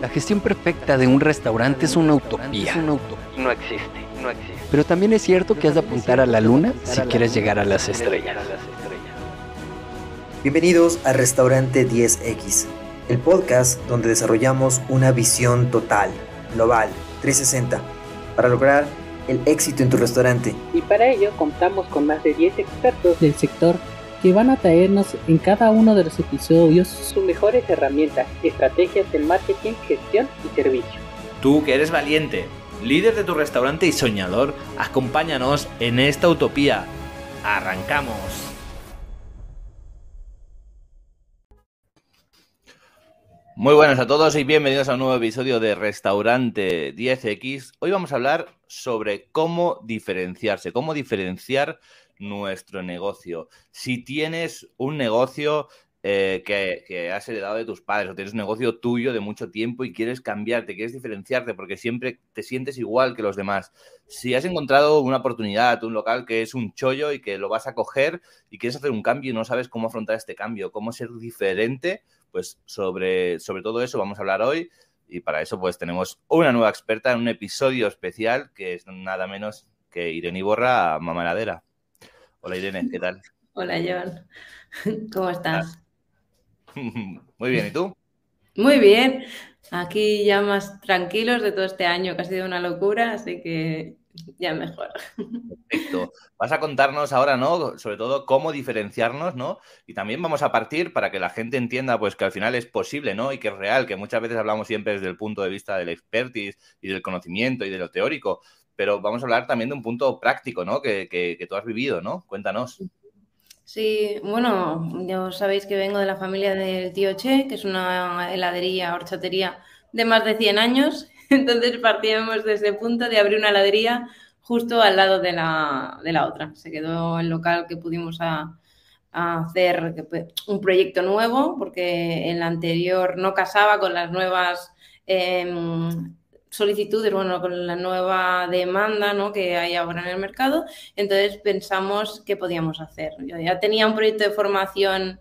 La gestión perfecta de un restaurante es una utopía. No existe, no existe. Pero también es cierto que has de apuntar a la luna si quieres llegar a las estrellas. Bienvenidos a Restaurante 10X, el podcast donde desarrollamos una visión total, global, 360, para lograr el éxito en tu restaurante. Y para ello contamos con más de 10 expertos del sector que van a traernos en cada uno de los episodios sus mejores herramientas, estrategias de marketing, gestión y servicio. Tú que eres valiente, líder de tu restaurante y soñador, acompáñanos en esta utopía. ¡Arrancamos! Muy buenas a todos y bienvenidos a un nuevo episodio de Restaurante 10X. Hoy vamos a hablar sobre cómo diferenciarse, cómo diferenciar nuestro negocio. Si tienes un negocio eh, que, has heredado de tus padres o tienes un negocio tuyo de mucho tiempo y quieres cambiarte, quieres diferenciarte porque siempre te sientes igual que los demás. Si has encontrado una oportunidad, un local que es un chollo y que lo vas a coger y quieres hacer un cambio y no sabes cómo afrontar este cambio, cómo ser diferente, pues sobre, sobre todo eso vamos a hablar hoy. Y para eso pues tenemos una nueva experta en un episodio especial que es nada menos que Irene Iborra, mamaladera. Hola Irene, ¿qué tal? Hola Joan, ¿cómo estás? Muy bien, ¿y tú? Muy bien, aquí ya más tranquilos de todo este año que ha sido una locura, así que ya mejor. Perfecto. Vas a contarnos ahora, ¿no? Sobre todo cómo diferenciarnos, ¿no? Y también vamos a partir para que la gente entienda, pues, que al final es posible, ¿no? Y que es real, que muchas veces hablamos siempre desde el punto de vista del expertise y del conocimiento y de lo teórico, pero vamos a hablar también de un punto práctico, ¿no? Que, tú has vivido, ¿no? Cuéntanos. Sí, bueno, ya sabéis que vengo de la familia del tío Che, que es una heladería, horchatería de más de 100 años. Entonces partíamos de ese punto de abrir una heladería justo al lado de la, de la otra. Se quedó el local que pudimos hacer un proyecto nuevo, porque el anterior no casaba con las nuevas em, solicitudes, bueno, con la nueva demanda ¿no? que hay ahora en el mercado, entonces pensamos qué podíamos hacer. Yo ya tenía un proyecto de formación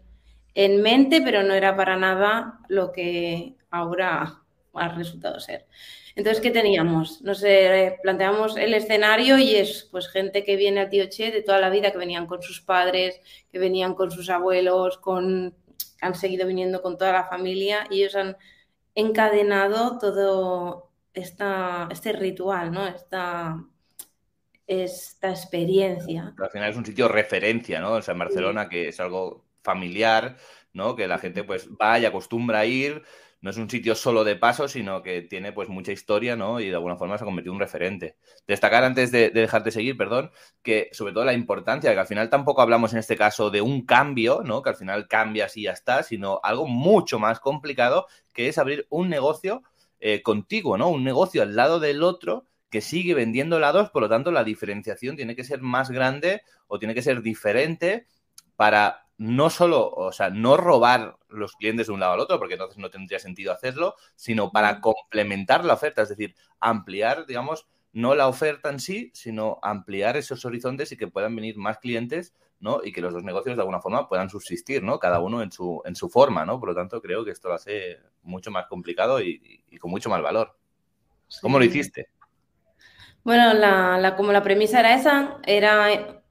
en mente, pero no era para nada lo que ahora ha resultado ser. Entonces, ¿qué teníamos? No sé, planteamos el escenario y es pues gente que viene a Tío Che de toda la vida, que venían con sus padres, que venían con sus abuelos, con han seguido viniendo con toda la familia y ellos han encadenado todo este ritual, ¿no? Esta, esta experiencia. al final es un sitio referencia, ¿no? O sea, en Barcelona, que es algo familiar, ¿no? Que la gente pues va y acostumbra a ir. No es un sitio solo de paso, sino que tiene pues mucha historia, ¿no? Y de alguna forma se ha convertido en un referente. Destacar antes de, de, dejarte seguir, perdón, que sobre todo la importancia, que al final tampoco hablamos en este caso de un cambio, ¿no? Que al final cambias y ya está, sino algo mucho más complicado, que es abrir un negocio eh, contigo, ¿no? Un negocio al lado del otro que sigue vendiendo helados, por lo tanto la diferenciación tiene que ser más grande o tiene que ser diferente para no solo, o sea, no robar los clientes de un lado al otro, porque entonces no tendría sentido hacerlo, sino para complementar la oferta, es decir, ampliar, digamos, no la oferta en sí, sino ampliar esos horizontes y que puedan venir más clientes ¿no? Y que los dos negocios de alguna forma puedan subsistir, ¿no? Cada uno en su, en su forma, ¿no? Por lo tanto, creo que esto lo hace mucho más complicado y, con mucho más valor. ¿Cómo lo hiciste? Bueno, la, como la premisa era esa, era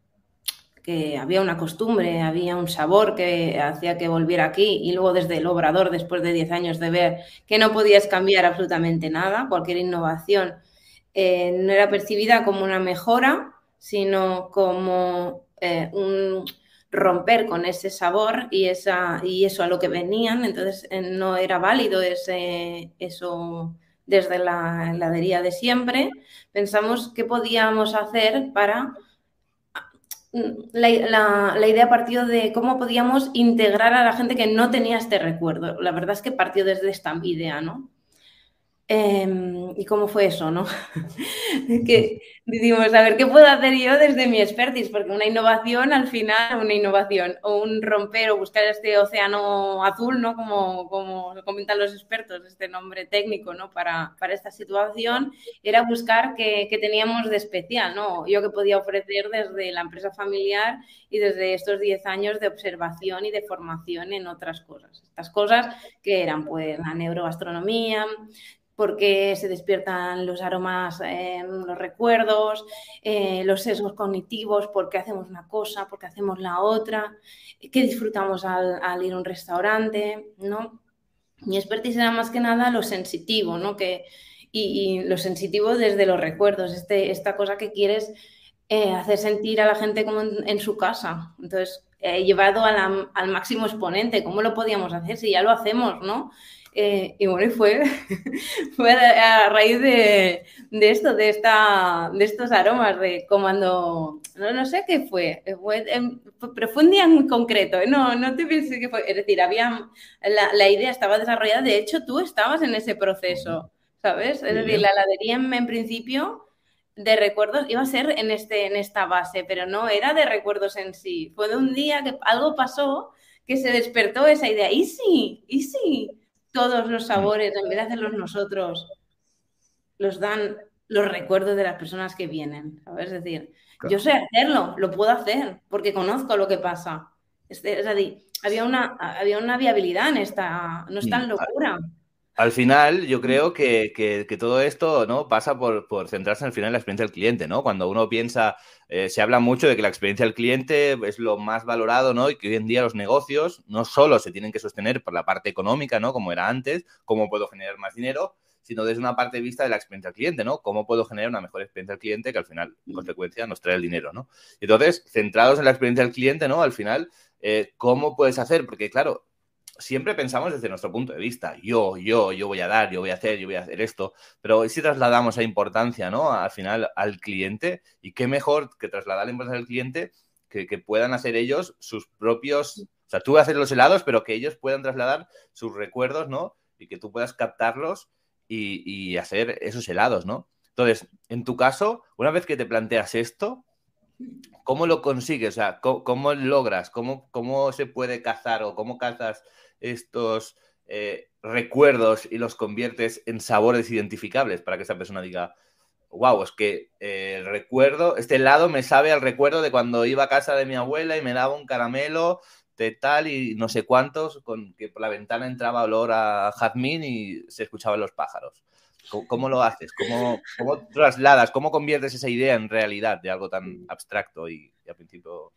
que había una costumbre, había un sabor que hacía que volviera aquí y luego desde el obrador, después de 10 años de ver que no podías cambiar absolutamente nada, cualquier innovación eh, no era percibida como una mejora, sino como eh, un romper con ese sabor y, esa, y eso a lo que venían, entonces eh, no era válido ese, eso desde la heladería de siempre. Pensamos qué podíamos hacer para... La, la, idea partió de cómo podíamos integrar a la gente que no tenía este recuerdo. La verdad es que partió desde esta idea, ¿no? Em, ¿Y cómo fue eso, no? que decimos, a ver, ¿qué puedo hacer yo desde mi expertise? Porque una innovación, al final, una innovación, o un romper o buscar este océano azul, ¿no? Como, como comentan los expertos, este nombre técnico, ¿no? Para, para esta situación, era buscar qué, qué teníamos de especial, ¿no? Yo que podía ofrecer desde la empresa familiar y desde estos 10 años de observación y de formación en otras cosas. Estas cosas que eran, pues, la neurogastronomía, porque se despiertan los aromas en los recuerdos, eh, los sesgos cognitivos, porque hacemos una cosa, porque hacemos la otra, qué disfrutamos al, ir a un restaurante, ¿no? Mi expertise era más que nada lo sensitivo, ¿no? Que, y, lo sensitivo desde los recuerdos, este, esta cosa que quieres eh, hacer sentir a la gente como en, su casa. Entonces, llevado al máximo exponente, ¿cómo lo podíamos hacer si ya lo hacemos, ¿no? Eh, y bueno, fue, fue a raíz de, esto, de, esta, de estos aromas, de comando, no, no sé qué fue, em, pero fue un día muy concreto, ¿eh? no, no te pienses que fue, es decir, había, la, idea estaba desarrollada, de hecho tú estabas en ese proceso, ¿sabes? Es decir, la heladería en, principio de recuerdos iba a ser en, este, en esta base, pero no era de recuerdos en sí, fue de un día que algo pasó que se despertó esa idea, y sí, y sí, todos los sabores, en vez de hacerlos nosotros, los dan los recuerdos de las personas que vienen, ¿sabes? Es decir, yo sé hacerlo, lo puedo hacer, porque conozco lo que pasa. Es, decir, había una, había una viabilidad en esta, no es tan mm, locura. Al final, yo creo que, todo esto ¿no? pasa por, centrarse al final en la experiencia del cliente, ¿no? Cuando uno piensa, eh, se habla mucho de que la experiencia del cliente es lo más valorado, ¿no? Y que hoy en día los negocios no solo se tienen que sostener por la parte económica, ¿no? Como era antes, cómo puedo generar más dinero, sino desde una parte de vista de la experiencia del cliente, ¿no? Cómo puedo generar una mejor experiencia del cliente que al final, en consecuencia, nos trae el dinero, ¿no? Entonces, centrados en la experiencia del cliente, ¿no? Al final, eh, ¿cómo puedes hacer? Porque, claro, siempre pensamos desde nuestro punto de vista, yo, yo, yo voy a dar, yo voy a hacer, yo voy a hacer esto, pero si trasladamos esa importancia, ¿no? Al final al cliente, y qué mejor que trasladar la importancia al cliente que, puedan hacer ellos sus propios, o sea, tú haces los helados, pero que ellos puedan trasladar sus recuerdos, ¿no? Y que tú puedas captarlos y, hacer esos helados, ¿no? Entonces, en tu caso, una vez que te planteas esto, ¿cómo lo consigues? O sea, ¿cómo, logras? ¿Cómo, ¿Cómo se puede cazar o cómo cazas estos eh, recuerdos y los conviertes en sabores identificables para que esa persona diga, wow, es que eh, el recuerdo, este helado me sabe al recuerdo de cuando iba a casa de mi abuela y me daba un caramelo de tal y no sé cuántos, con que por la ventana entraba olor a jazmín y se escuchaban los pájaros. ¿Cómo, lo haces? ¿Cómo, ¿Cómo, trasladas? ¿Cómo conviertes esa idea en realidad de algo tan abstracto y, y al principio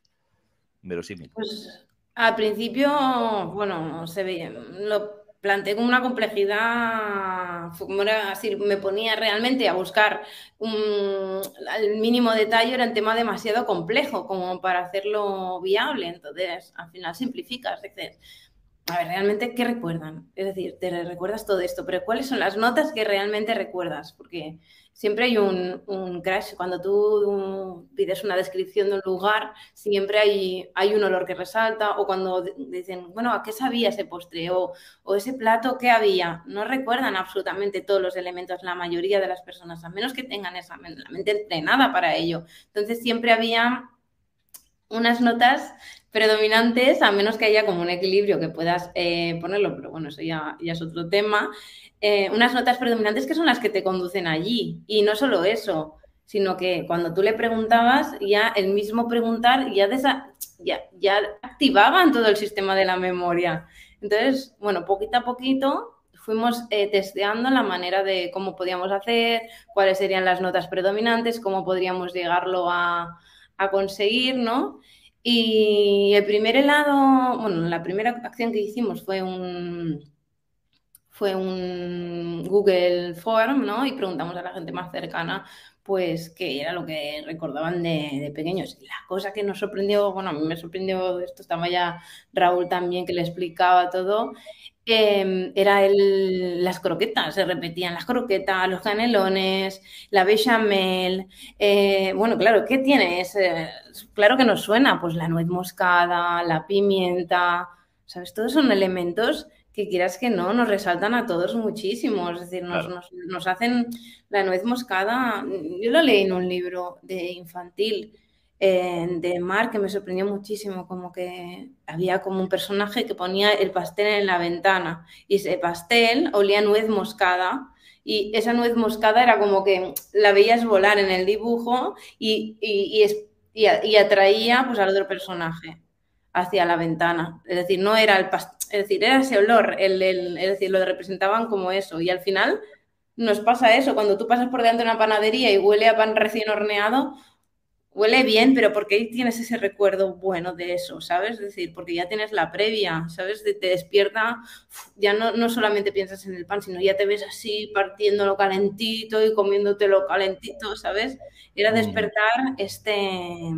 verosímil? Pues al principio, bueno, se veía, lo planteé como una complejidad, como era así, me ponía realmente a buscar un, el mínimo detalle, era un tema demasiado complejo como para hacerlo viable, entonces al final simplificas, dices, a ver, realmente, ¿qué recuerdan? Es decir, te recuerdas todo esto, pero ¿cuáles son las notas que realmente recuerdas? Porque siempre hay un, crash. Cuando tú pides una descripción de un lugar, siempre hay, hay un olor que resalta, o cuando dicen, bueno, ¿a qué sabía ese postre? O, o ese plato, ¿qué había? No recuerdan absolutamente todos los elementos, la mayoría de las personas, a menos que tengan esa la mente entrenada para ello. Entonces, siempre había unas notas predominantes, a menos que haya como un equilibrio que puedas eh, ponerlo, pero bueno, eso ya, es otro tema. Eh, unas notas predominantes que son las que te conducen allí. Y no solo eso, sino que cuando tú le preguntabas, ya el mismo preguntar ya, ya, ya activaban todo el sistema de la memoria. Entonces, bueno, poquito a poquito fuimos eh, testeando la manera de cómo podíamos hacer, cuáles serían las notas predominantes, cómo podríamos llegarlo a, a conseguir, ¿no? Y el primer helado, bueno, la primera acción que hicimos fue un, fue un Google Form, ¿no? Y preguntamos a la gente más cercana, pues, qué era lo que recordaban de, pequeños. Y la cosa que nos sorprendió, bueno, a mí me sorprendió, esto estaba ya Raúl también que le explicaba todo, Em, era el, las croquetas, se repetían las croquetas, los canelones, la bechamel. Eh, bueno, claro, ¿qué tiene? claro que nos suena, pues la nuez moscada, la pimienta, ¿sabes? Todos son elementos que quieras que no, nos resaltan a todos muchísimo. Es decir, nos, nos, nos, hacen la nuez moscada. Yo lo leí en un libro de infantil eh, de Mar que me sorprendió muchísimo, como que había como un personaje que ponía el pastel en la ventana y ese pastel olía nuez moscada. Y esa nuez moscada era como que la veías volar en el dibujo y, y, y, y atraía pues, al otro personaje hacia la ventana. Es decir, no era el es decir, era ese olor, el, el, es decir, lo representaban como eso. Y al final nos pasa eso, cuando tú pasas por delante de una panadería y huele a pan recién horneado, huele bien, pero porque ahí tienes ese recuerdo bueno de eso, ¿sabes? Es decir, porque ya tienes la previa, ¿sabes? Te, despierta, ya no, no, solamente piensas en el pan, sino ya te ves así partiéndolo calentito y comiéndotelo calentito, ¿sabes? Era despertar este,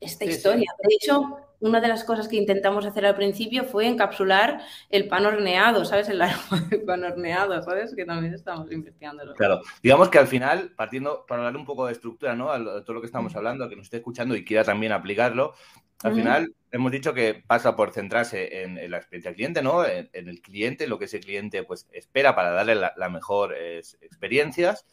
esta historia. De hecho, una de las cosas que intentamos hacer al principio fue encapsular el pan horneado, ¿sabes? El aroma del pan horneado, ¿sabes? Que también estamos investigando. Claro, digamos que al final, partiendo, para darle un poco de estructura, ¿no? A todo lo que estamos hablando, que nos esté escuchando y quiera también aplicarlo, al final hemos dicho que pasa por centrarse en, la experiencia del cliente, ¿no? En, el cliente, lo que ese cliente pues espera para darle la, la mejor experiencias.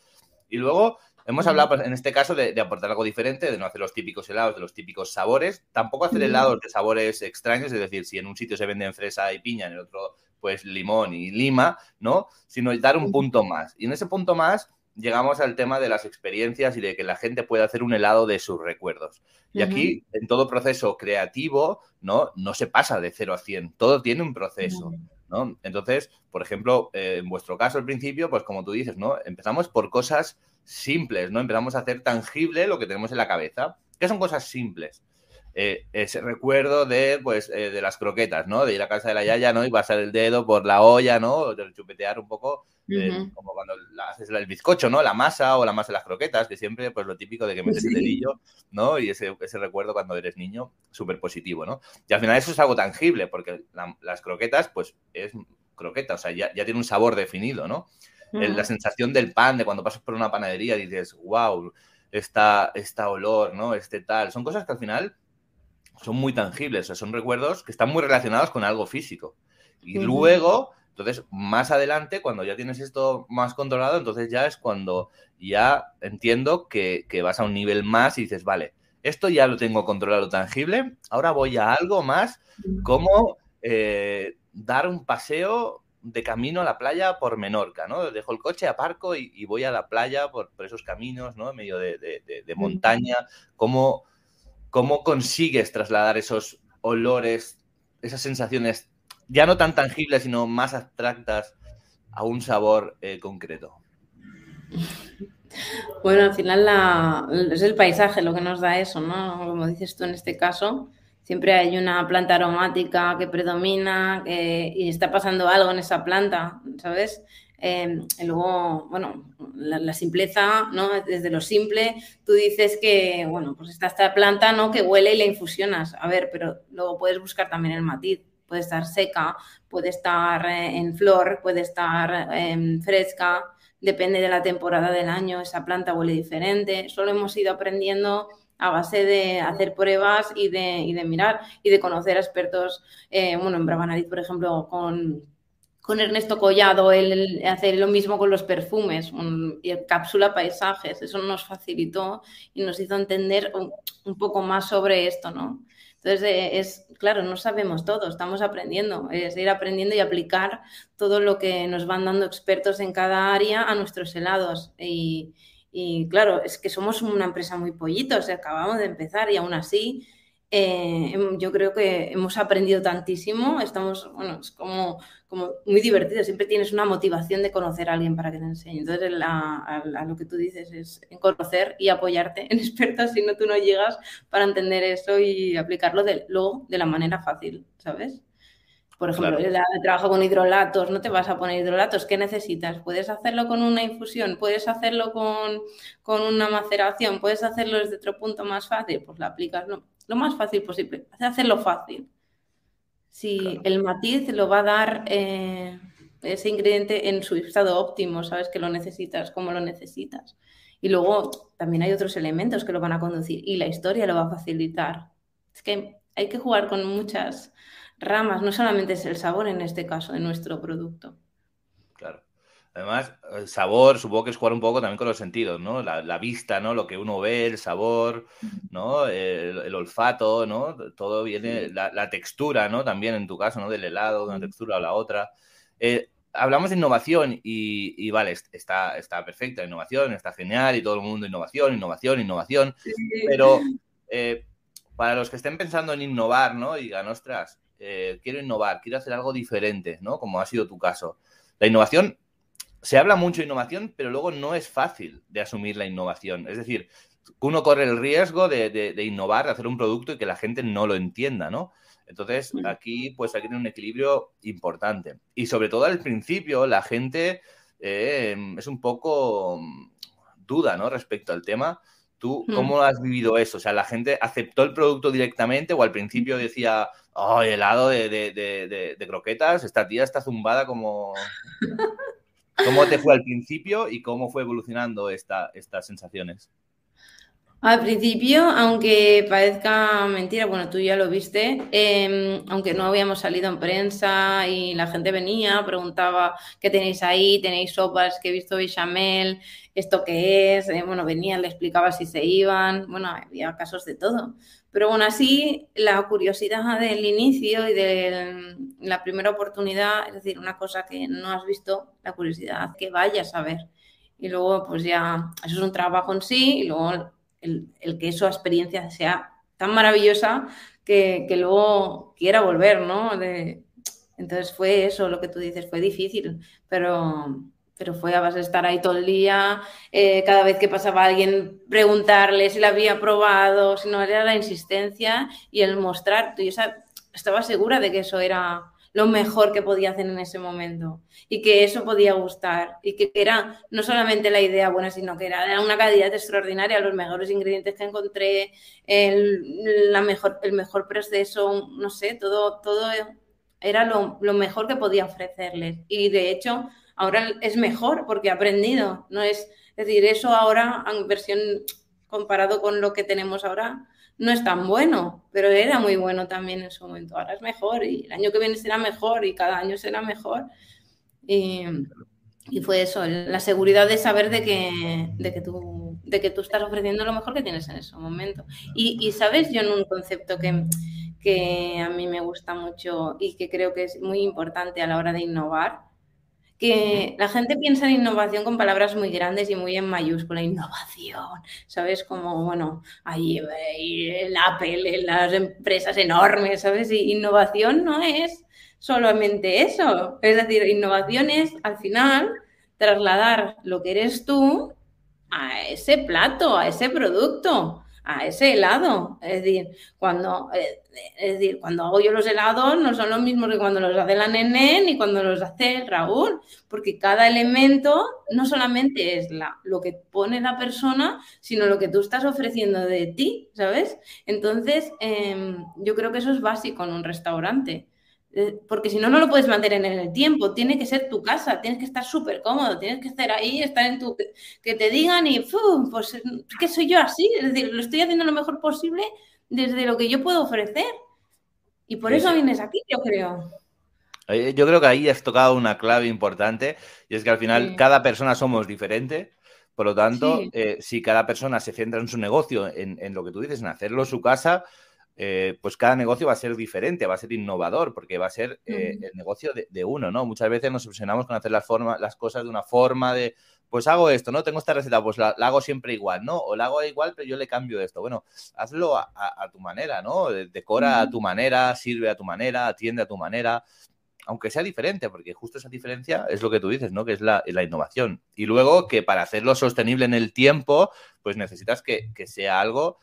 Y luego Hemos hablado, pues, en este caso, de, aportar algo diferente, de no hacer los típicos helados, de los típicos sabores. Tampoco hacer helados de sabores extraños, es decir, si en un sitio se venden fresa y piña, en el otro, pues limón y lima, ¿no? Sino dar un punto más. Y en ese punto más llegamos al tema de las experiencias y de que la gente pueda hacer un helado de sus recuerdos. Y aquí, en todo proceso creativo, ¿no? No se pasa de 0 a 100, todo tiene un proceso. ¿No? Entonces, por ejemplo, eh, en vuestro caso al principio, pues como tú dices, ¿no? Empezamos por cosas simples, ¿no? Empezamos a hacer tangible lo que tenemos en la cabeza. ¿Qué son cosas simples? Eh, ese recuerdo de, pues, eh, de las croquetas, ¿no? De ir a casa de la yaya, ¿no? Y pasar el dedo por la olla, ¿no? De chupetear un poco, como cuando haces el bizcocho, ¿no? La masa o la masa de las croquetas, que siempre, pues, lo típico de que metes el dedillo, ¿no? Y ese, ese recuerdo cuando eres niño, súper positivo, ¿no? Y al final eso es algo tangible, porque las croquetas, pues, es croqueta, o sea, ya, ya tiene un sabor definido, ¿no? la sensación del pan, de cuando pasas por una panadería y dices, wow, esta, esta olor, ¿no? Este tal. Son cosas que al final son muy tangibles, o sea, son recuerdos que están muy relacionados con algo físico. Y luego, entonces, más adelante, cuando ya tienes esto más controlado, entonces ya es cuando ya entiendo que, vas a un nivel más y dices, vale, esto ya lo tengo controlado tangible, ahora voy a algo más como eh, dar un paseo de camino a la playa por Menorca, ¿no? Dejo el coche, aparco y, y voy a la playa por, esos caminos, ¿no? En medio de, de, montaña. ¿Cómo, ¿Cómo consigues trasladar esos olores, esas sensaciones, ya no tan tangibles, sino más abstractas, a un sabor eh, concreto? Bueno, al final es el paisaje lo que nos da eso, ¿no? Como dices tú en este caso, siempre hay una planta aromática que predomina y está pasando algo en esa planta, ¿sabes? Em, y luego, bueno, la, simpleza, ¿no? Desde lo simple, tú dices que, bueno, pues está esta planta, ¿no? Que huele y la infusionas. A ver, pero luego puedes buscar también el matiz. Puede estar seca, puede estar eh, en flor, puede estar em, fresca, depende de la temporada del año, esa planta huele diferente. Solo hemos ido aprendiendo a base de hacer pruebas y de, y de mirar y de conocer expertos, eh, bueno, en Bravanariz, por ejemplo, con, con Ernesto Collado, él, hacer lo mismo con los perfumes, y cápsula paisajes, eso nos facilitó y nos hizo entender un, un poco más sobre esto, ¿no? Entonces, eh, es claro, no sabemos todo, estamos aprendiendo, es ir aprendiendo y aplicar todo lo que nos van dando expertos en cada área a nuestros helados. Y, claro, es que somos una empresa muy pollito, o acabamos de empezar y aún así eh, em, yo creo que hemos aprendido tantísimo, estamos, bueno, es como, como muy divertido, siempre tienes una motivación de conocer a alguien para que te enseñe. Entonces, a, lo que tú dices es conocer y apoyarte en expertos, si no tú no llegas para entender eso y aplicarlo de, luego de la manera fácil, ¿sabes? Por ejemplo, el trabajo con hidrolatos, no te vas a poner hidrolatos, ¿qué necesitas? Puedes hacerlo con una infusión, puedes hacerlo con, una maceración, puedes hacerlo desde otro punto más fácil, pues lo aplicas lo, más fácil posible, hacerlo fácil. Si el matiz lo va a dar eh, ese ingrediente en su estado óptimo, sabes que lo necesitas, cómo lo necesitas. Y luego también hay otros elementos que lo van a conducir y la historia lo va a facilitar. Es que hay que jugar con muchas ramas, no solamente es el sabor en este caso de nuestro producto. Además, el sabor, supongo que es jugar un poco también con los sentidos, ¿no? La, vista, ¿no? Lo que uno ve, el sabor, ¿no? El, olfato, ¿no? Todo viene, la, textura, ¿no? También en tu caso, ¿no? Del helado, de una textura o la otra. Eh, hablamos de innovación y, vale, está, está perfecta, innovación, está genial y todo el mundo innovación, innovación, innovación, pero eh, para los que estén pensando en innovar, ¿no? Y digan, ostras, eh, quiero innovar, quiero hacer algo diferente, ¿no? Como ha sido tu caso. La innovación se habla mucho de innovación, pero luego no es fácil de asumir la innovación. Es decir, uno corre el riesgo de, innovar, de hacer un producto y que la gente no lo entienda, ¿no? Entonces, aquí pues hay que tener un equilibrio importante. Y sobre todo al principio, la gente eh, es un poco mm, duda, ¿no? Respecto al tema. ¿Tú hmm. cómo has vivido eso? O sea, ¿la gente aceptó el producto directamente o al principio decía, oh, helado de, de croquetas, esta tía está zumbada como... ¿Cómo te fue al principio y cómo fue evolucionando esta, estas sensaciones? Al principio, aunque parezca mentira, bueno, tú ya lo viste, em, aunque no habíamos salido en prensa y la gente venía, preguntaba qué tenéis ahí, tenéis sopas, que he visto bechamel, esto qué es, eh, bueno, venía, le explicaba si se iban, bueno, había casos de todo. Pero aún así, la curiosidad del inicio y de la primera oportunidad, es decir, una cosa que no has visto, la curiosidad que vayas a ver. Y luego, pues ya, eso es un trabajo en sí, y luego el, que esa experiencia sea tan maravillosa que, luego quiera volver, ¿no? entonces fue eso, lo que tú dices, fue difícil, pero, pero fue a base de estar ahí todo el día, eh, cada vez que pasaba alguien preguntarle si la había probado, si no era la insistencia y el mostrar, yo estaba segura de que eso era lo mejor que podía hacer en ese momento y que eso podía gustar y que era no solamente la idea buena, sino que era una calidad extraordinaria, los mejores ingredientes que encontré, el, la mejor, el mejor proceso, no sé, todo, todo era lo, lo mejor que podía ofrecerles. Y de hecho ahora es mejor porque he aprendido, no es, decir, eso ahora en versión comparado con lo que tenemos ahora no es tan bueno, pero era muy bueno también en su momento. Ahora es mejor y el año que viene será mejor y cada año será mejor. Y, fue eso, la seguridad de saber de que, de que, tú, de que tú estás ofreciendo lo mejor que tienes en ese momento. Y, y sabes, yo en un concepto que, que a mí me gusta mucho y que creo que es muy importante a la hora de innovar, que la gente piensa en innovación con palabras muy grandes y muy en mayúscula, innovación, ¿sabes? Como, bueno, ahí el Apple, las empresas enormes, ¿sabes? Y innovación no es solamente eso, es decir, innovación es al final trasladar lo que eres tú a ese plato, a ese producto a ese helado. Es decir, cuando, eh, es decir, cuando hago yo los helados no son los mismos que cuando los hace la nene ni cuando los hace Raúl, porque cada elemento no solamente es la, lo que pone la persona, sino lo que tú estás ofreciendo de ti, ¿sabes? Entonces, em, yo creo que eso es básico en un restaurante. Eh, porque si no, no lo puedes mantener en el tiempo. Tiene que ser tu casa, tienes que estar súper cómodo, tienes que estar ahí, estar en tu. que te digan y, pues es que soy yo así, es decir, lo estoy haciendo lo mejor posible desde lo que yo puedo ofrecer. Y por eso vienes aquí, yo creo. Eh, yo creo que ahí has tocado una clave importante y es que al final cada persona somos diferente. Por lo tanto, eh, si cada persona se centra en su negocio, en, en, lo que tú dices, en hacerlo su casa, eh, pues cada negocio va a ser diferente, va a ser innovador, porque va a ser eh, el negocio de, uno, ¿no? Muchas veces nos obsesionamos con hacer las, las cosas de una forma de, pues hago esto, ¿no? Tengo esta receta, pues la, hago siempre igual, ¿no? O la hago igual, pero yo le cambio esto. Bueno, hazlo a, tu manera, ¿no? Decora a tu manera, sirve a tu manera, atiende a tu manera, aunque sea diferente, porque justo esa diferencia es lo que tú dices, ¿no? Que es la, innovación. Y luego que para hacerlo sostenible en el tiempo, pues necesitas que, que sea algo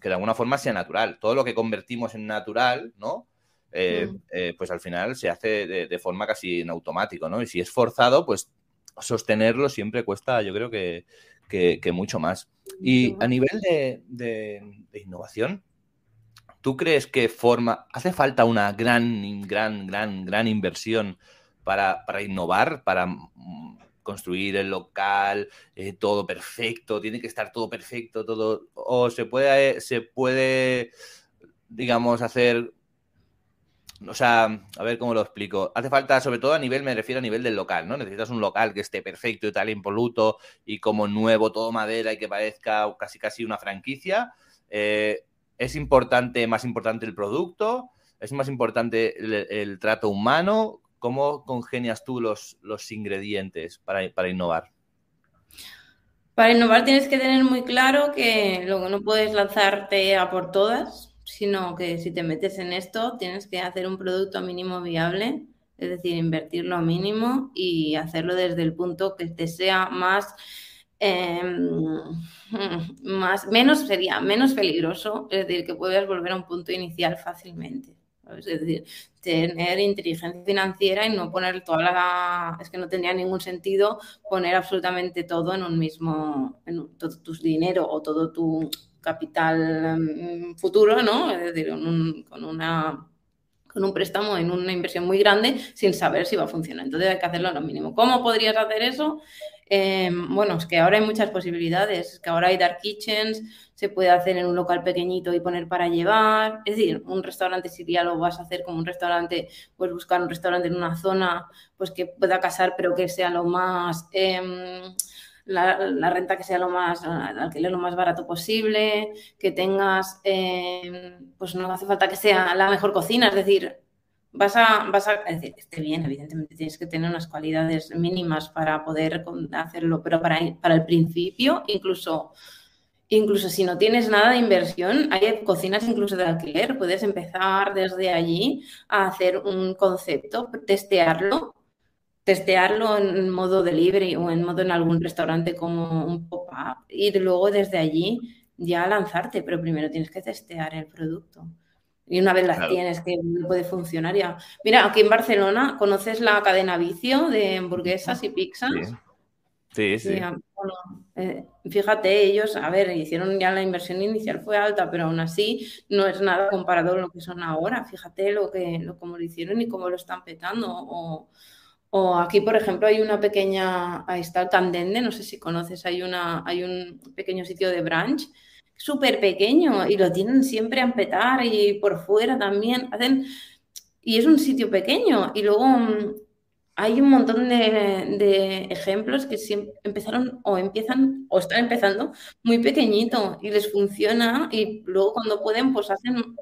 que de alguna forma sea natural. Todo lo que convertimos en natural, ¿no? Eh, mm. eh, pues al final se hace de, forma casi en automático, ¿no? Y si es forzado, pues sostenerlo siempre cuesta, yo creo que, mucho más. Y a nivel de, innovación, ¿tú crees que forma, hace falta una gran, gran, gran, gran inversión para, para innovar, para construir el local, eh, todo perfecto, tiene que estar todo perfecto, todo, o se puede, se puede, digamos, hacer o sea, a ver cómo lo explico. Hace falta, sobre todo a nivel, me refiero a nivel del local, ¿no? Necesitas un local que esté perfecto y tal, impoluto y como nuevo, todo madera y que parezca casi casi una franquicia. Eh, es importante, más importante el producto, es más importante el, trato humano. ¿Cómo congenias tú los, los ingredientes para, para innovar? Para innovar tienes que tener muy claro que luego no puedes lanzarte a por todas, sino que si te metes en esto tienes que hacer un producto mínimo viable, es decir, invertirlo a mínimo y hacerlo desde el punto que te sea más, em, más menos sería menos peligroso, es decir, que puedas volver a un punto inicial fácilmente. Es decir, tener inteligencia financiera y no poner toda la... Es que no tendría ningún sentido poner absolutamente todo en un mismo... En todo tu dinero o todo tu capital mm, futuro, ¿no? Es decir, con, una con un préstamo en una inversión muy grande sin saber si va a funcionar. Entonces hay que hacerlo a lo mínimo. ¿Cómo podrías hacer eso? Em, bueno, es que ahora hay muchas posibilidades, es que ahora hay dark kitchens, se puede hacer en un local pequeñito y poner para llevar, es decir, un restaurante si ya lo vas a hacer como un restaurante, pues buscar un restaurante en una zona pues que pueda casar pero que sea lo más... Em, la, renta que sea lo más, alquiler lo más barato posible, que tengas, em, pues no hace falta que sea la mejor cocina, es decir, vas a, vas a es decir, esté bien, evidentemente tienes que tener unas cualidades mínimas para poder hacerlo, pero para, para el principio, incluso, incluso si no tienes nada de inversión, hay cocinas incluso de alquiler, puedes empezar desde allí a hacer un concepto, testearlo, testearlo en modo delivery o en modo en algún restaurante como un pop-up y luego desde allí ya lanzarte, pero primero tienes que testear el producto. Y una vez las tienes que puede funcionar ya. Mira, aquí en Barcelona, ¿conoces la cadena Vicio de hamburguesas y pizzas? Sí, sí. Eh, fíjate, ellos, a ver, hicieron ya la inversión inicial fue alta, pero aún así no es nada comparado con lo que son ahora. Fíjate lo que, lo, cómo lo hicieron y cómo lo están petando. O, o aquí, por ejemplo, hay una pequeña, ahí está el Candende, no sé si conoces, hay, una, hay un pequeño sitio de brunch súper pequeño y lo tienen siempre a empetar y por fuera también hacen y es un sitio pequeño. Y luego mm, hay un montón de, ejemplos que siempre empezaron o empiezan o están empezando muy pequeñito y les funciona y luego cuando pueden pues hacen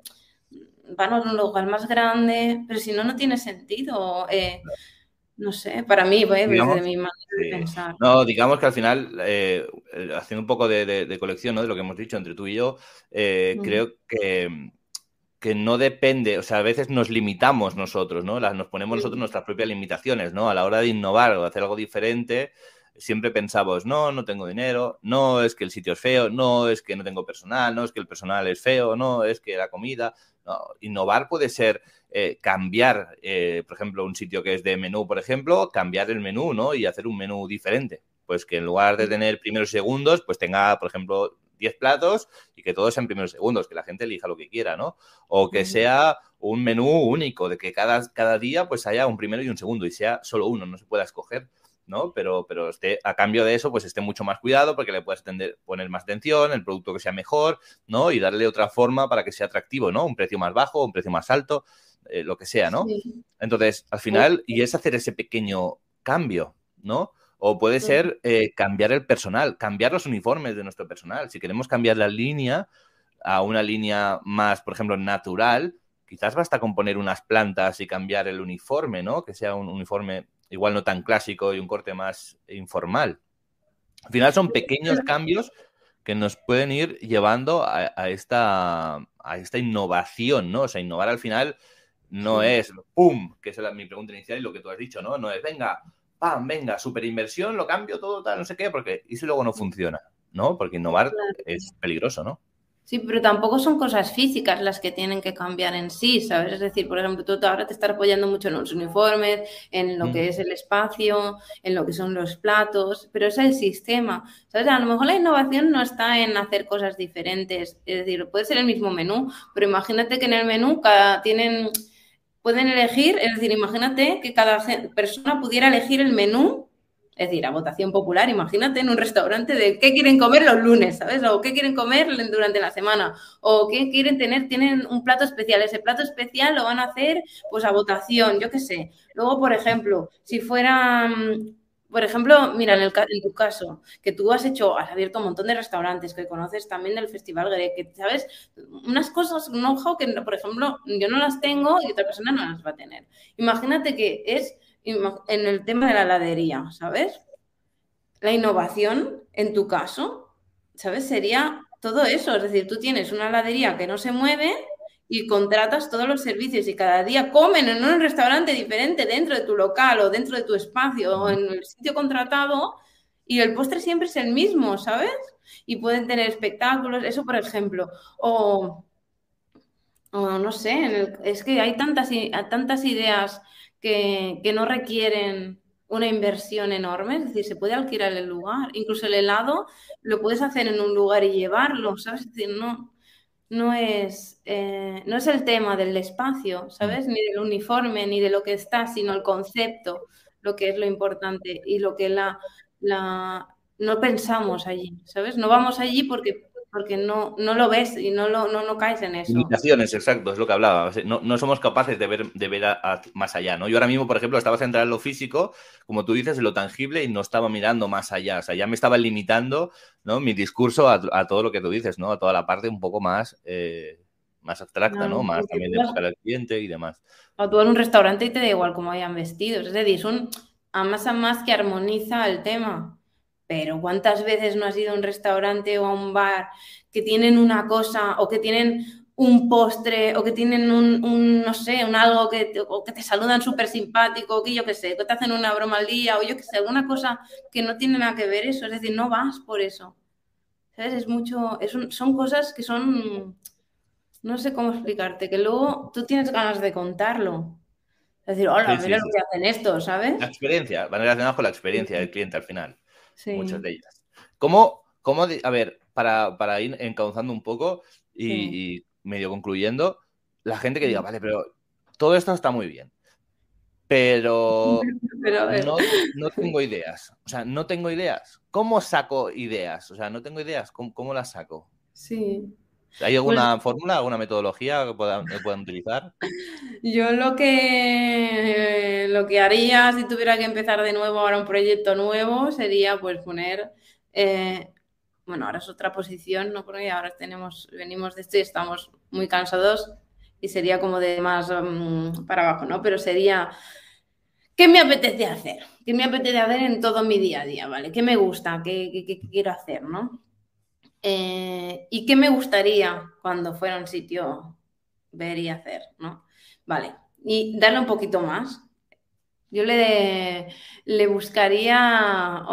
van a un lugar más grande pero si no no tiene sentido eh, no sé, para mí, pues, desde mi manera de pensar. No, digamos que al final, eh, haciendo un poco de, colección ¿no? de lo que hemos dicho entre tú y yo, eh, creo que, que no depende, o sea, a veces nos limitamos nosotros, ¿no? Las, nos ponemos nosotros nuestras propias limitaciones, ¿no? A la hora de innovar o de hacer algo diferente, siempre pensamos, no, no tengo dinero, no es que el sitio es feo, no es que no tengo personal, no es que el personal es feo, no es que la comida. No, innovar puede ser eh, cambiar, eh, por ejemplo, un sitio que es de menú, por ejemplo, cambiar el menú, ¿no? Y hacer un menú diferente. Pues que en lugar de tener primeros y segundos, pues tenga, por ejemplo, 10 platos y que todos sean primeros segundos, que la gente elija lo que quiera, ¿no? O que sea un menú único, de que cada, cada día pues haya un primero y un segundo y sea solo uno, no se pueda escoger. ¿no? Pero, pero esté, a cambio de eso, pues esté mucho más cuidado porque le puedes poner más atención, el producto que sea mejor, ¿no? Y darle otra forma para que sea atractivo, ¿no? Un precio más bajo, un precio más alto, eh, lo que sea, ¿no? Entonces, al final, y es hacer ese pequeño cambio, ¿no? O puede ser eh, cambiar el personal, cambiar los uniformes de nuestro personal. Si queremos cambiar la línea a una línea más, por ejemplo, natural, quizás basta con poner unas plantas y cambiar el uniforme, ¿no? Que sea un uniforme igual no tan clásico y un corte más informal. Al final son pequeños cambios que nos pueden ir llevando a, esta, a esta innovación, ¿no? O sea, innovar al final no es ¡pum! que es mi pregunta inicial y lo que tú has dicho, ¿no? No es, venga, ¡pam! Venga, super inversión, lo cambio todo, tal, no sé qué, porque y si luego no funciona, ¿no? Porque innovar es peligroso, ¿no? Sí, pero tampoco son cosas físicas las que tienen que cambiar en sí, ¿sabes? Es decir, por ejemplo, tú ahora te estás apoyando mucho en los uniformes, en lo que mm. es el espacio, en lo que son los platos, pero es el sistema, ¿sabes? A lo mejor la innovación no está en hacer cosas diferentes, es decir, puede ser el mismo menú, pero imagínate que en el menú cada, tienen, pueden elegir, es decir, imagínate que cada persona pudiera elegir el menú Es decir, a votación popular, imagínate en un restaurante de qué quieren comer los lunes, ¿sabes? O qué quieren comer durante la semana, o qué quieren tener, tienen un plato especial. Ese plato especial lo van a hacer pues a votación, yo qué sé. Luego, por ejemplo, si fuera, mm, por ejemplo, mira, en, el, en tu caso, que tú has hecho, has abierto un montón de restaurantes, que conoces también del Festival Greg, que sabes, unas cosas, un ojo que, por ejemplo, yo no las tengo y otra persona no las va a tener. Imagínate que es en el tema de la heladería, ¿sabes? La innovación, en tu caso, ¿sabes? Sería todo eso. Es decir, tú tienes una heladería que no se mueve y contratas todos los servicios y cada día comen en un restaurante diferente dentro de tu local o dentro de tu espacio o en el sitio contratado y el postre siempre es el mismo, ¿sabes? Y pueden tener espectáculos, eso por ejemplo. O, no sé, es que hay tantas, tantas ideas que, no requieren una inversión enorme, es decir, se puede alquilar el lugar, incluso el helado lo puedes hacer en un lugar y llevarlo, ¿sabes? Es decir, no, no, es, eh, no es el tema del espacio, ¿sabes? Ni del uniforme, ni de lo que está, sino el concepto, lo que es lo importante y lo que la, la no pensamos allí, ¿sabes? No vamos allí porque porque no, no lo ves y no, lo, no, no caes en eso. Limitaciones, exacto, es lo que hablaba. No, no somos capaces de ver, de ver más allá, ¿no? Yo ahora mismo, por ejemplo, estaba centrado en lo físico, como tú dices, en lo tangible y no estaba mirando más allá. O sea, ya me estaba limitando ¿no? mi discurso a, a todo lo que tú dices, ¿no? A toda la parte un poco más... Eh, más abstracta, ¿no? Más también de buscar al cliente y demás. O tú en un restaurante y te da igual cómo hayan vestidos. Es decir, es un a más a más que armoniza el tema. Pero ¿cuántas veces no has ido a un restaurante o a un bar que tienen una cosa o que tienen un postre o que tienen un, no sé, un algo que te, o que te saludan súper simpático, que yo qué sé, que te hacen una broma al día o yo qué sé, alguna cosa que no tiene nada que ver eso, es decir, no vas por eso. ¿Sabes? Es mucho, es son cosas que son, no sé cómo explicarte, que luego tú tienes ganas de contarlo. Es decir, hola, mira lo que hacen esto, ¿sabes? La experiencia, van relacionadas con la experiencia del cliente al final muchas de ellas. ¿Cómo, cómo a ver, para, para, ir encauzando un poco y, medio concluyendo, la gente que diga, vale, pero todo esto está muy bien, pero, no, no, tengo ideas. O sea, no tengo ideas. ¿Cómo saco ideas? O sea, no tengo ideas. ¿Cómo, cómo las saco? Sí. ¿Hay alguna fórmula, alguna metodología que puedan, puedan, utilizar? Yo lo que, lo que haría si tuviera que empezar de nuevo ahora un proyecto nuevo sería pues poner, eh, bueno, ahora es otra posición, ¿no? Porque ahora tenemos, venimos de esto y estamos muy cansados y sería como de más mm, para abajo, ¿no? Pero sería, ¿qué me apetece hacer? ¿Qué me apetece hacer en todo mi día a día, ¿vale? ¿Qué me gusta? ¿Qué, qué, qué quiero hacer, ¿no? Eh, ¿Y qué me gustaría cuando fuera un sitio ver y hacer? ¿no? Vale, y darle un poquito más. Yo le, le buscaría.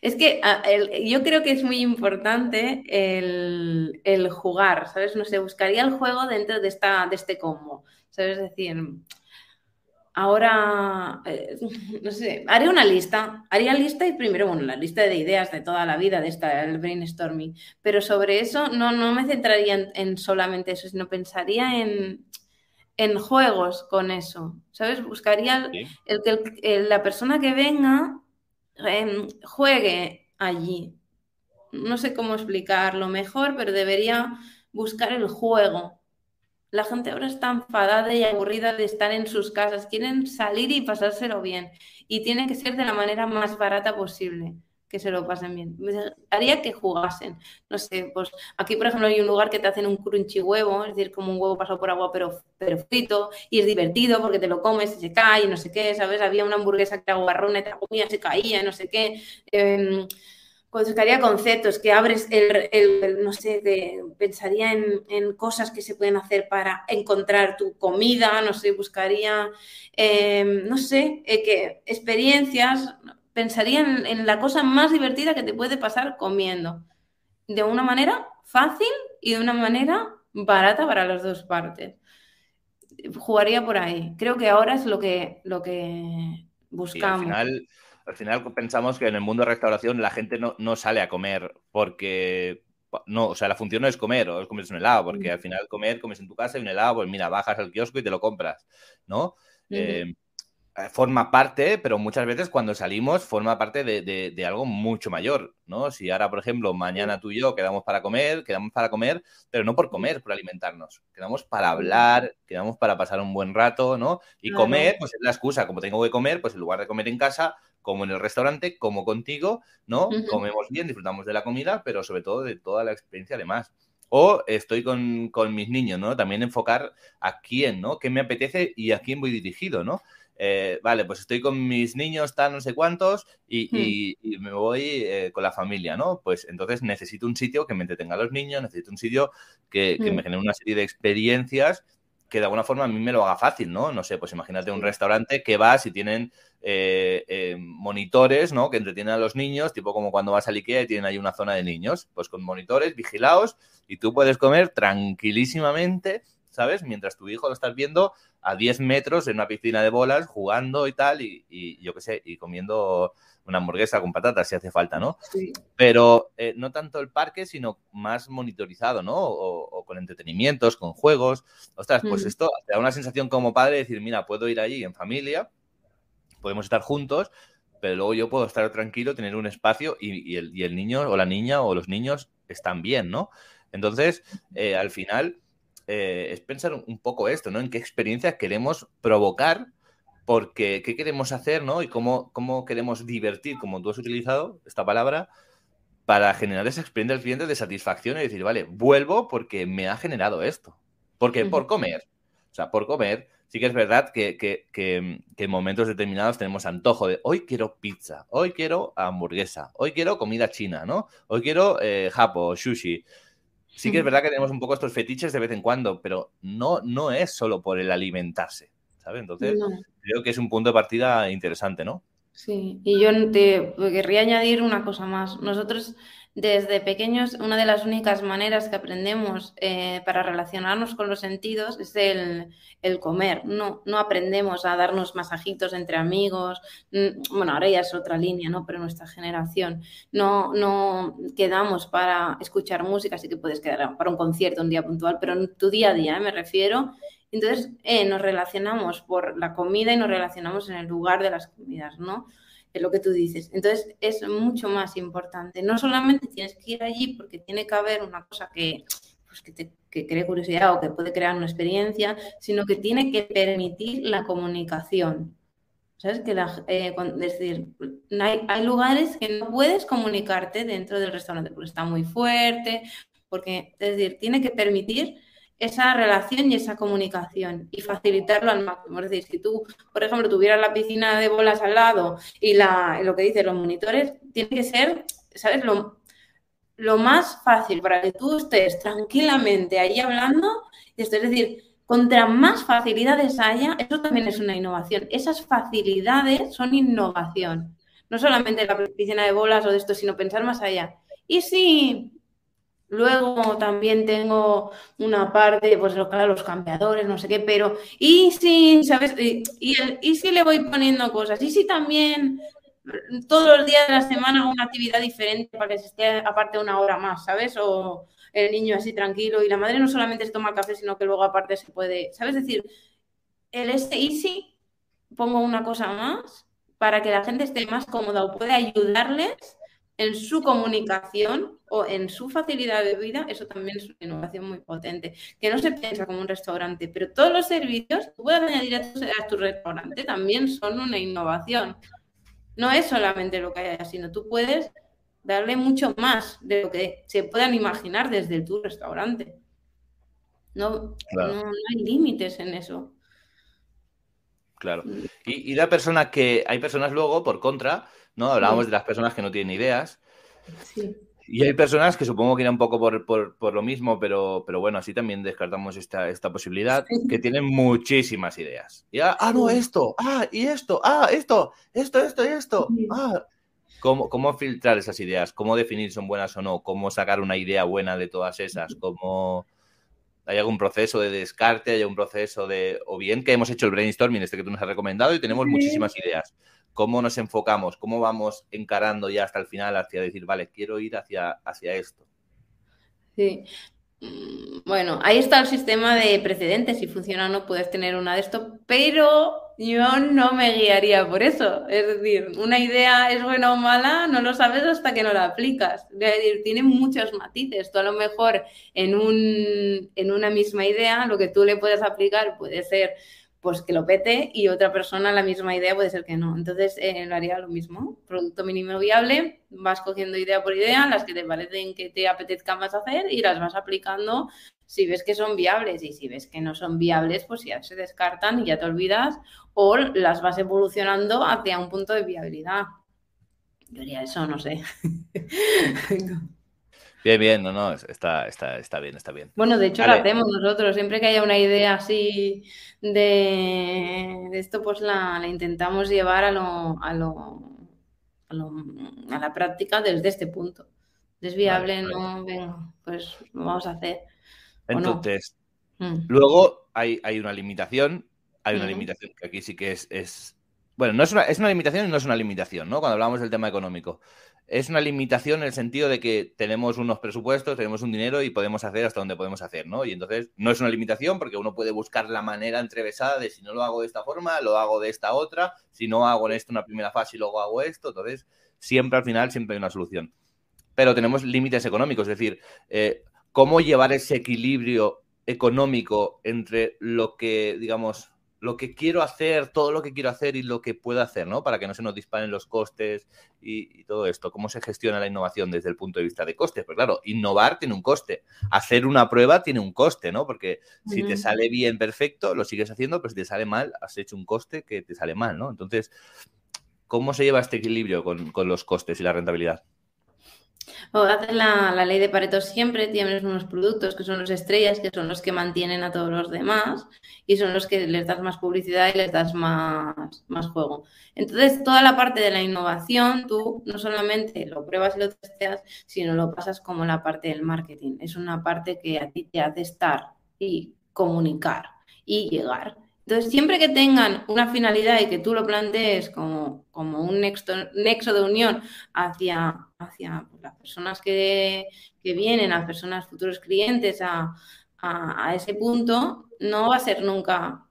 es que yo creo que es muy importante el, el, jugar, ¿sabes? No sé, buscaría el juego dentro de, esta, de este combo. ¿Sabes? Es decir, Ahora, eh, no sé, haré una lista. Haría lista y primero, bueno, la lista de ideas de toda la vida de esta, el brainstorming. Pero sobre eso no, no me centraría en, solamente eso, sino pensaría en, en, juegos con eso. ¿Sabes? Buscaría el que la persona que venga em, juegue allí. No sé cómo explicarlo mejor, pero debería buscar el juego la gente ahora está enfadada y aburrida de estar en sus casas. Quieren salir y pasárselo bien. Y tiene que ser de la manera más barata posible que se lo pasen bien. Haría que jugasen. No sé, pues aquí, por ejemplo, hay un lugar que te hacen un crunchy huevo, es decir, como un huevo pasado por agua, pero, pero frito, y es divertido porque te lo comes y se cae, y no sé qué, ¿sabes? Había una hamburguesa que era guarrona y te la comías, se caía, no sé qué. Eh, buscaría conceptos, que abres el, no sé, pensaría en, cosas que se pueden hacer para encontrar tu comida, no sé, buscaría, em, no sé, eh, que experiencias, pensaría en, la cosa más divertida que te puede pasar comiendo, de una manera fácil y de una manera barata para las dos partes. Jugaría por ahí. Creo que ahora es lo que, lo que buscamos al final pensamos que en el mundo de restauración la gente no, no sale a comer porque no, o sea, la función no es comer o es comer un helado, porque al final comer, comes en tu casa y un helado, pues mira, bajas al kiosco y te lo compras, ¿no? Eh, eh, forma parte, pero muchas veces cuando salimos forma parte de, algo mucho mayor, ¿no? Si ahora, por ejemplo, mañana tú y yo quedamos para comer, quedamos para comer, pero no por comer, por alimentarnos, quedamos para hablar, quedamos para pasar un buen rato, ¿no? Y comer, pues es la excusa, como tengo que comer, pues en lugar de comer en casa, como en el restaurante, como contigo, ¿no? Comemos bien, disfrutamos de la comida, pero sobre todo de toda la experiencia además. O estoy con, con mis niños, ¿no? También enfocar a quién, ¿no? ¿Qué me apetece y a quién voy dirigido, ¿no? Eh, vale, pues estoy con mis niños, tal, no sé cuántos, y, hmm. me voy eh, con la familia, ¿no? Pues entonces necesito un sitio que me entretenga a los niños, necesito un sitio que, hmm. me genere una serie de experiencias que de alguna forma a mí me lo haga fácil, ¿no? No sé, pues imagínate un restaurante que vas y tienen eh, monitores, ¿no? Que entretienen a los niños, tipo como cuando vas al Ikea y tienen ahí una zona de niños, pues con monitores vigilados y tú puedes comer tranquilísimamente ¿sabes? Mientras tu hijo lo estás viendo a 10 metros en una piscina de bolas, jugando y tal, y, yo qué sé, y comiendo una hamburguesa con patatas si hace falta, ¿no? Sí. Pero eh, no tanto el parque, sino más monitorizado, ¿no? O, con entretenimientos, con juegos. Ostras, pues esto te da una sensación como padre de decir, mira, puedo ir allí en familia, podemos estar juntos, pero luego yo puedo estar tranquilo, tener un espacio y, el, niño o la niña o los niños están bien, ¿no? Entonces, eh, al final, eh, es pensar un poco esto, ¿no? En qué experiencias queremos provocar, porque qué queremos hacer, ¿no? Y cómo, cómo queremos divertir, como tú has utilizado esta palabra, para generar esa experiencia del cliente de satisfacción y decir, vale, vuelvo porque me ha generado esto. Porque por comer, o sea, por comer, sí que es verdad que, que, en momentos determinados tenemos antojo de hoy quiero pizza, hoy quiero hamburguesa, hoy quiero comida china, ¿no? Hoy quiero eh, japo, sushi. Sí que es verdad que tenemos un poco estos fetiches de vez en cuando, pero no, no es solo por el alimentarse, ¿sabes? Entonces, creo que es un punto de partida interesante, ¿no? Sí, y yo te querría añadir una cosa más. Nosotros desde pequeños, una de las únicas maneras que aprendemos eh, para relacionarnos con los sentidos es el, comer. No, no aprendemos a darnos masajitos entre amigos. Mm, bueno, ahora ya es otra línea, ¿no? Pero nuestra generación. No, no quedamos para escuchar música, sí que puedes quedar para un concierto un día puntual, pero en tu día a día, ¿eh? me refiero. Entonces, eh, nos relacionamos por la comida y nos relacionamos en el lugar de las comidas, ¿no? es lo que tú dices. Entonces es mucho más importante. No solamente tienes que ir allí porque tiene que haber una cosa que, pues, que te cree curiosidad o que puede crear una experiencia, sino que tiene que permitir la comunicación. ¿Sabes? Que la, eh, es decir, hay, hay, lugares que no puedes comunicarte dentro del restaurante porque está muy fuerte, porque, es decir, tiene que permitir esa relación y esa comunicación y facilitarlo al máximo. Es decir, si tú, por ejemplo, tuvieras la piscina de bolas al lado y la, lo que dicen los monitores, tiene que ser, ¿sabes? Lo, lo más fácil para que tú estés tranquilamente ahí hablando. Esto, es decir, contra más facilidades haya, eso también es una innovación. Esas facilidades son innovación. No solamente la piscina de bolas o de esto, sino pensar más allá. Y si Luego también tengo una parte, pues claro, los cambiadores, no sé qué, pero ¿y si, sabes? Y, y, si le voy poniendo cosas? ¿Y si también todos los días de la semana una actividad diferente para que se esté aparte una hora más, ¿sabes? O el niño así tranquilo y la madre no solamente se toma el café, sino que luego aparte se puede, ¿sabes? decir, el este easy pongo una cosa más para que la gente esté más cómoda o pueda ayudarles en su comunicación o en su facilidad de vida, eso también es una innovación muy potente, que no se piensa como un restaurante, pero todos los servicios que puedas añadir a tu, restaurante también son una innovación. No es solamente lo que hay, sino tú puedes darle mucho más de lo que se puedan imaginar desde tu restaurante. No, no, hay límites en eso. Claro. Mm. Y, y la persona que hay personas luego, por contra, ¿no? Hablábamos de las personas que no tienen ideas. Y hay personas que supongo que irán un poco por, lo mismo, pero, pero bueno, así también descartamos esta, esta posibilidad, que tienen muchísimas ideas. Y, ah, ah, no, esto, ah, y esto, ah, esto, esto, esto y esto. Ah. ¿Cómo, ¿Cómo filtrar esas ideas? ¿Cómo definir si son buenas o no? ¿Cómo sacar una idea buena de todas esas? ¿Cómo, hay algún proceso de descarte, hay un proceso de, o bien que hemos hecho el brainstorming, este que tú nos has recomendado, y tenemos muchísimas ideas. ¿Cómo nos enfocamos? ¿Cómo vamos encarando ya hasta el final hacia decir, vale, quiero ir hacia, hacia esto? Sí. Bueno, ahí está el sistema de precedentes, si funciona o no puedes tener una de esto, pero yo no me guiaría por eso. Es decir, una idea es buena o mala, no lo sabes hasta que no la aplicas. Es decir, tiene muchos matices. Tú a lo mejor en, un, en una misma idea, lo que tú le puedes aplicar puede ser pues que lo pete y otra persona la misma idea puede ser que no. Entonces eh, lo haría lo mismo. Producto mínimo viable, vas cogiendo idea por idea, las que te parecen que te apetezcan más hacer y las vas aplicando si ves que son viables y si ves que no son viables, pues ya se descartan y ya te olvidas o las vas evolucionando hacia un punto de viabilidad. Yo haría eso, no sé. Bien, bien, no, no, está, está, está bien, está bien. Bueno, de hecho lo hacemos nosotros, siempre que haya una idea así de, esto, pues la, intentamos llevar a lo, a lo, a la práctica desde este punto. Es viable, no, venga, pues lo vamos a hacer. Entonces, mm. luego hay, hay, una limitación, hay una limitación que aquí sí que es, es... bueno, no es una, es una limitación y no es una limitación, ¿no? Cuando hablamos del tema económico es una limitación en el sentido de que tenemos unos presupuestos, tenemos un dinero y podemos hacer hasta donde podemos hacer, ¿no? Y entonces no es una limitación porque uno puede buscar la manera entrevesada de si no lo hago de esta forma, lo hago de esta otra, si no hago en esto una primera fase y luego hago esto, entonces siempre al final siempre hay una solución. Pero tenemos límites económicos, es decir, eh, cómo llevar ese equilibrio económico entre lo que, digamos, lo que quiero hacer, todo lo que quiero hacer y lo que puedo hacer, ¿no? Para que no se nos disparen los costes y, todo esto. ¿Cómo se gestiona la innovación desde el punto de vista de costes? Pues claro, innovar tiene un coste. Hacer una prueba tiene un coste, ¿no? Porque si te sale bien, perfecto, lo sigues haciendo, pero si te sale mal, has hecho un coste que te sale mal, ¿no? Entonces, ¿cómo se lleva este equilibrio con, con los costes y la rentabilidad? O haces la, ley de Pareto siempre, tienes unos productos que son los estrellas, que son los que mantienen a todos los demás y son los que les das más publicidad y les das más, más juego. Entonces, toda la parte de la innovación, tú no solamente lo pruebas y lo testeas, sino lo pasas como la parte del marketing. Es una parte que a ti te hace estar y comunicar y llegar. Entonces, siempre que tengan una finalidad y que tú lo plantees como, como un nexo, nexo de unión hacia, hacia las personas que, vienen, a personas, futuros clientes, a, a, ese punto, no va a ser nunca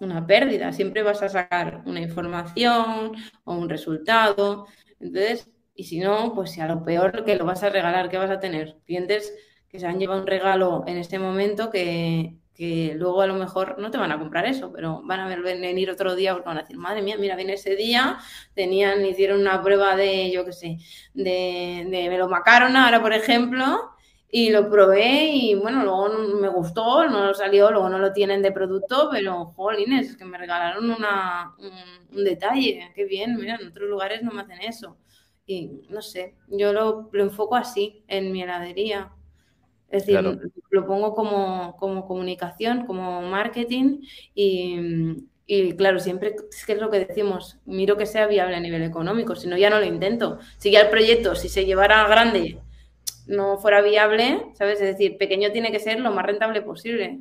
una pérdida. Siempre vas a sacar una información o un resultado. Entonces, y si no, pues a lo peor que lo vas a regalar, ¿qué vas a tener? Clientes que se han llevado un regalo en este momento que, que luego a lo mejor no te van a comprar eso, pero van a venir otro día porque van a decir, madre mía, mira, viene ese día, tenían, hicieron una prueba de, yo qué sé, de, de melomacarona, ahora por ejemplo, y lo probé y bueno, luego me gustó, no salió, luego no lo tienen de producto, pero jolines, es que me regalaron una, un, detalle, qué bien, mira, en otros lugares no me hacen eso. Y no sé, yo lo, lo enfoco así en mi heladería. Es decir, lo pongo como, comunicación, como marketing y, claro, siempre es que es lo que decimos, miro que sea viable a nivel económico, si no ya no lo intento. Si ya el proyecto, si se llevara grande, no fuera viable, ¿sabes? Es decir, pequeño tiene que ser lo más rentable posible.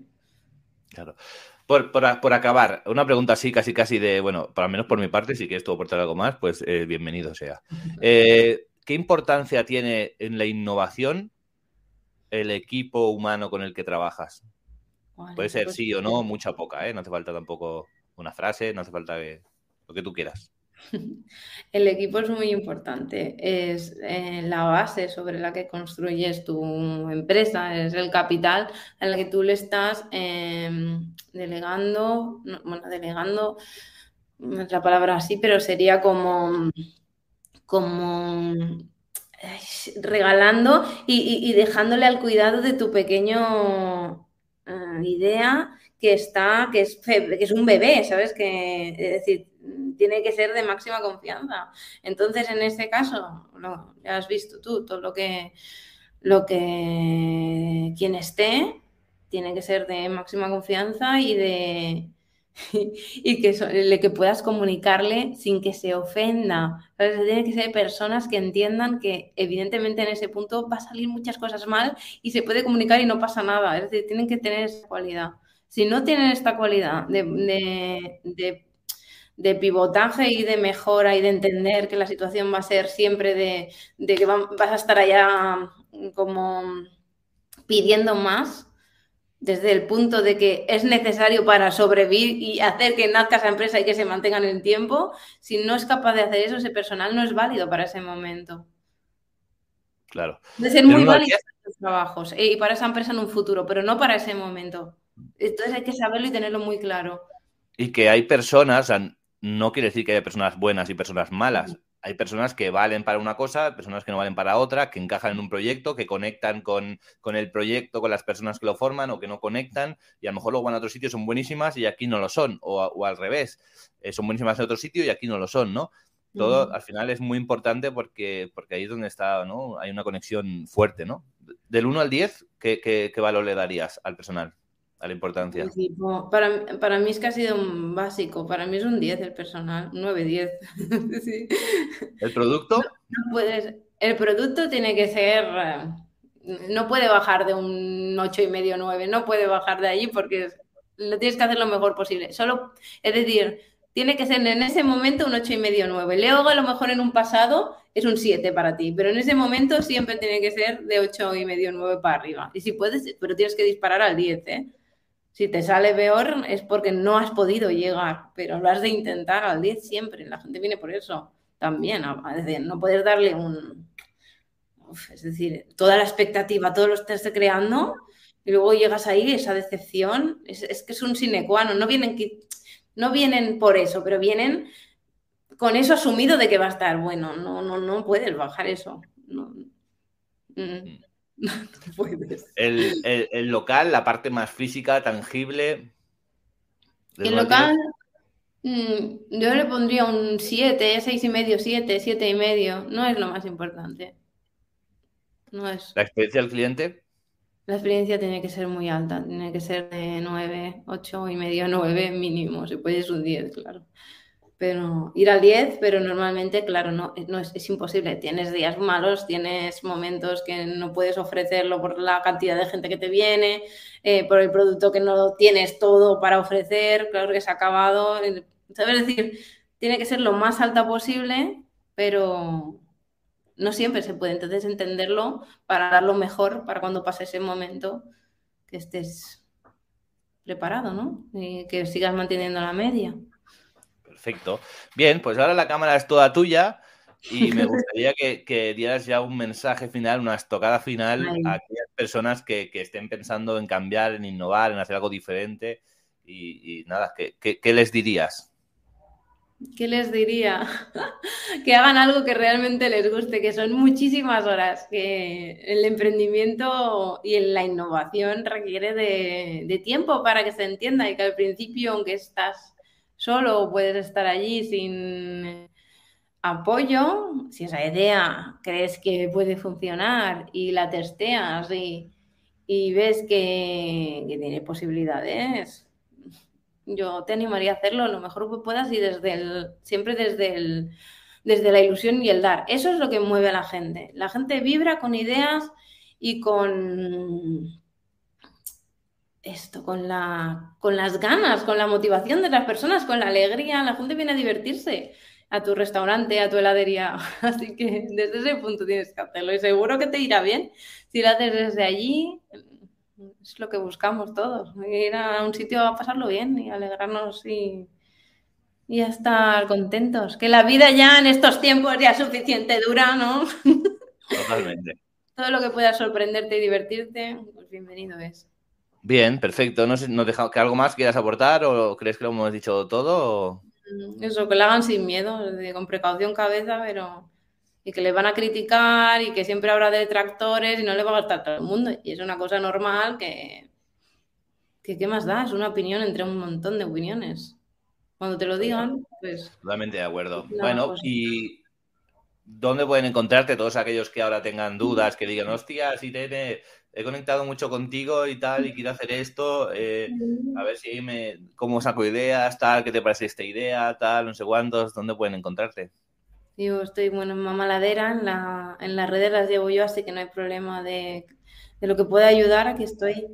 Claro. Por, por, acabar, una pregunta así, casi casi de, bueno, al menos por mi parte, si quieres tú aportar algo más, pues eh, bienvenido sea. Eh, ¿Qué importancia tiene en la innovación el equipo humano con el que trabajas? Puede ser sí o no, mucha o poca, ¿eh? No hace falta tampoco una frase, no hace falta lo que tú quieras. El equipo es muy importante, es eh, la base sobre la que construyes tu empresa, es el capital al que tú le estás em, delegando, bueno, delegando, la palabra así, pero sería como, como regalando y, dejándole al cuidado de tu pequeño eh, idea que está, que es, que es un bebé, ¿sabes? Que, es decir, tiene que ser de máxima confianza. Entonces, en este caso, lo, ya has visto tú, todo lo que, lo que quien esté tiene que ser de máxima confianza y de, y que, que puedas comunicarle sin que se ofenda. Tienen que ser personas que entiendan que evidentemente en ese punto va a salir muchas cosas mal y se puede comunicar y no pasa nada. Es decir, tienen que tener esa cualidad. Si no tienen esta cualidad de, de, pivotaje y de mejora y de entender que la situación va a ser siempre de, de que vas a estar allá como pidiendo más, desde el punto de que es necesario para sobrevivir y hacer que nazca esa empresa y que se mantenga en el tiempo, si no es capaz de hacer eso, ese personal no es válido para ese momento. Claro. De ser muy válido para los trabajos eh, y para esa empresa en un futuro, pero no para ese momento. Entonces hay que saberlo y tenerlo muy claro. Y que hay personas, no quiere decir que haya personas buenas y personas malas hay personas que valen para una cosa, personas que no valen para otra, que encajan en un proyecto, que conectan con, el proyecto, con las personas que lo forman o que no conectan y a lo mejor luego van a otro sitio son buenísimas y aquí no lo son, o, al revés, eh, son buenísimas en otro sitio y aquí no lo son, ¿no? Todo al final es muy importante porque, porque ahí es donde está, ¿no? Hay una conexión fuerte, ¿no? Del 1 al 10, ¿qué, qué valor le darías al personal? A la importancia? para, para, mí es que ha sido un básico, para mí es un 10 el personal, 9-10. ¿El producto? No, puedes, el producto tiene que ser, no puede bajar de un 8,5 9, no puede bajar de allí porque lo tienes que hacer lo mejor posible. Solo, es decir, tiene que ser en ese momento un 8,5 9. Luego a lo mejor en un pasado es un 7 para ti, pero en ese momento siempre tiene que ser de 8,5 9 para arriba. Y si puedes, pero tienes que disparar al 10, ¿eh? Si te sale peor es porque no has podido llegar, pero lo has de intentar al 10 siempre. La gente viene por eso también. No puedes darle un... es decir, toda la expectativa, todo lo estás creando y luego llegas ahí, esa decepción, es, que es un sine qua non. No vienen, no vienen por eso, pero vienen con eso asumido de que va a estar bueno. No, no, no puedes bajar eso. No. Mm. Mm. El, local, la parte más física, tangible. El local, mm, yo le pondría un 7, 6 y medio, 7, 7 y medio. No es lo más importante. No es. ¿La experiencia del cliente? La experiencia tiene que ser muy alta, tiene que ser de 9, 8 y medio, 9 mínimo. Si puedes un 10, claro pero ir al 10, pero normalmente, claro, no, no es, imposible. Tienes días malos, tienes momentos que no puedes ofrecerlo por la cantidad de gente que te viene, eh, por el producto que no tienes todo para ofrecer, claro que se ha acabado. ¿Sabes? decir, tiene que ser lo más alta posible, pero no siempre se puede. Entonces, entenderlo para dar lo mejor para cuando pase ese momento que estés preparado, ¿no? Y que sigas manteniendo la media. Perfecto. Bien, pues ahora la cámara es toda tuya y me gustaría que, dieras ya un mensaje final, una estocada final a aquellas personas que, estén pensando en cambiar, en innovar, en hacer algo diferente. Y, nada, ¿qué, les dirías? ¿Qué les diría? que hagan algo que realmente les guste, que son muchísimas horas, que el emprendimiento y la innovación requiere de, de tiempo para que se entienda y que al principio, aunque estás solo puedes estar allí sin apoyo, si esa idea crees que puede funcionar y la testeas y, ves que, tiene posibilidades, yo te animaría a hacerlo lo mejor que puedas y desde el, siempre desde, el, desde la ilusión y el dar. Eso es lo que mueve a la gente. La gente vibra con ideas y con esto, con, la, con las ganas, con la motivación de las personas, con la alegría. La gente viene a divertirse a tu restaurante, a tu heladería. Así que desde ese punto tienes que hacerlo y seguro que te irá bien. Si lo haces desde allí, es lo que buscamos todos. Ir a un sitio a pasarlo bien y alegrarnos y, y a estar contentos. Que la vida ya en estos tiempos ya es suficiente dura, ¿no? Totalmente. Todo lo que pueda sorprenderte y divertirte, pues bienvenido es. Bien, perfecto. No sé, ¿no deja, que algo más quieras aportar o crees que lo hemos dicho todo? Mm, eso, que lo hagan sin miedo, con precaución cabeza, pero y que le van a criticar y que siempre habrá detractores y no le va a gustar a todo el mundo. Y es una cosa normal que, que ¿qué más da? Es una opinión entre un montón de opiniones. Cuando te lo digan, pues... Totalmente de acuerdo. bueno, y ¿dónde pueden encontrarte todos aquellos que ahora tengan dudas, que digan, hostia, si tiene he conectado mucho contigo y tal, y quiero hacer esto, eh, a ver si me, cómo saco ideas, tal, qué te parece esta idea, tal, no sé cuántos, ¿dónde pueden encontrarte? Yo estoy, bueno, en Mamaladera, en, la, en las redes las llevo yo, así que no hay problema de, de lo que pueda ayudar, aquí estoy.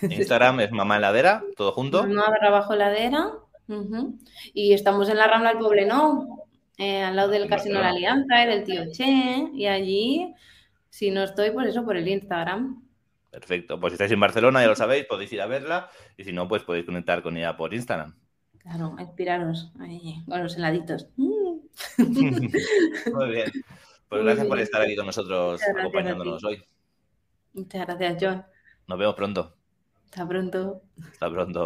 Instagram es Mamaladera, todo junto. Mamá abajo ladera, y estamos en la Rambla del Poblenou, eh, al lado del Casino la Alianza, del Tío Che, y allí, si no estoy, por eso, por el Instagram. Perfecto. Pues si estáis en Barcelona, ya lo sabéis, podéis ir a verla. Y si no, pues podéis conectar con ella por Instagram. Claro, inspiraros ahí, con los heladitos. Mm. Muy bien. Pues gracias por estar aquí con nosotros acompañándonos hoy. Muchas gracias, John. Nos vemos pronto. Hasta pronto. Hasta pronto.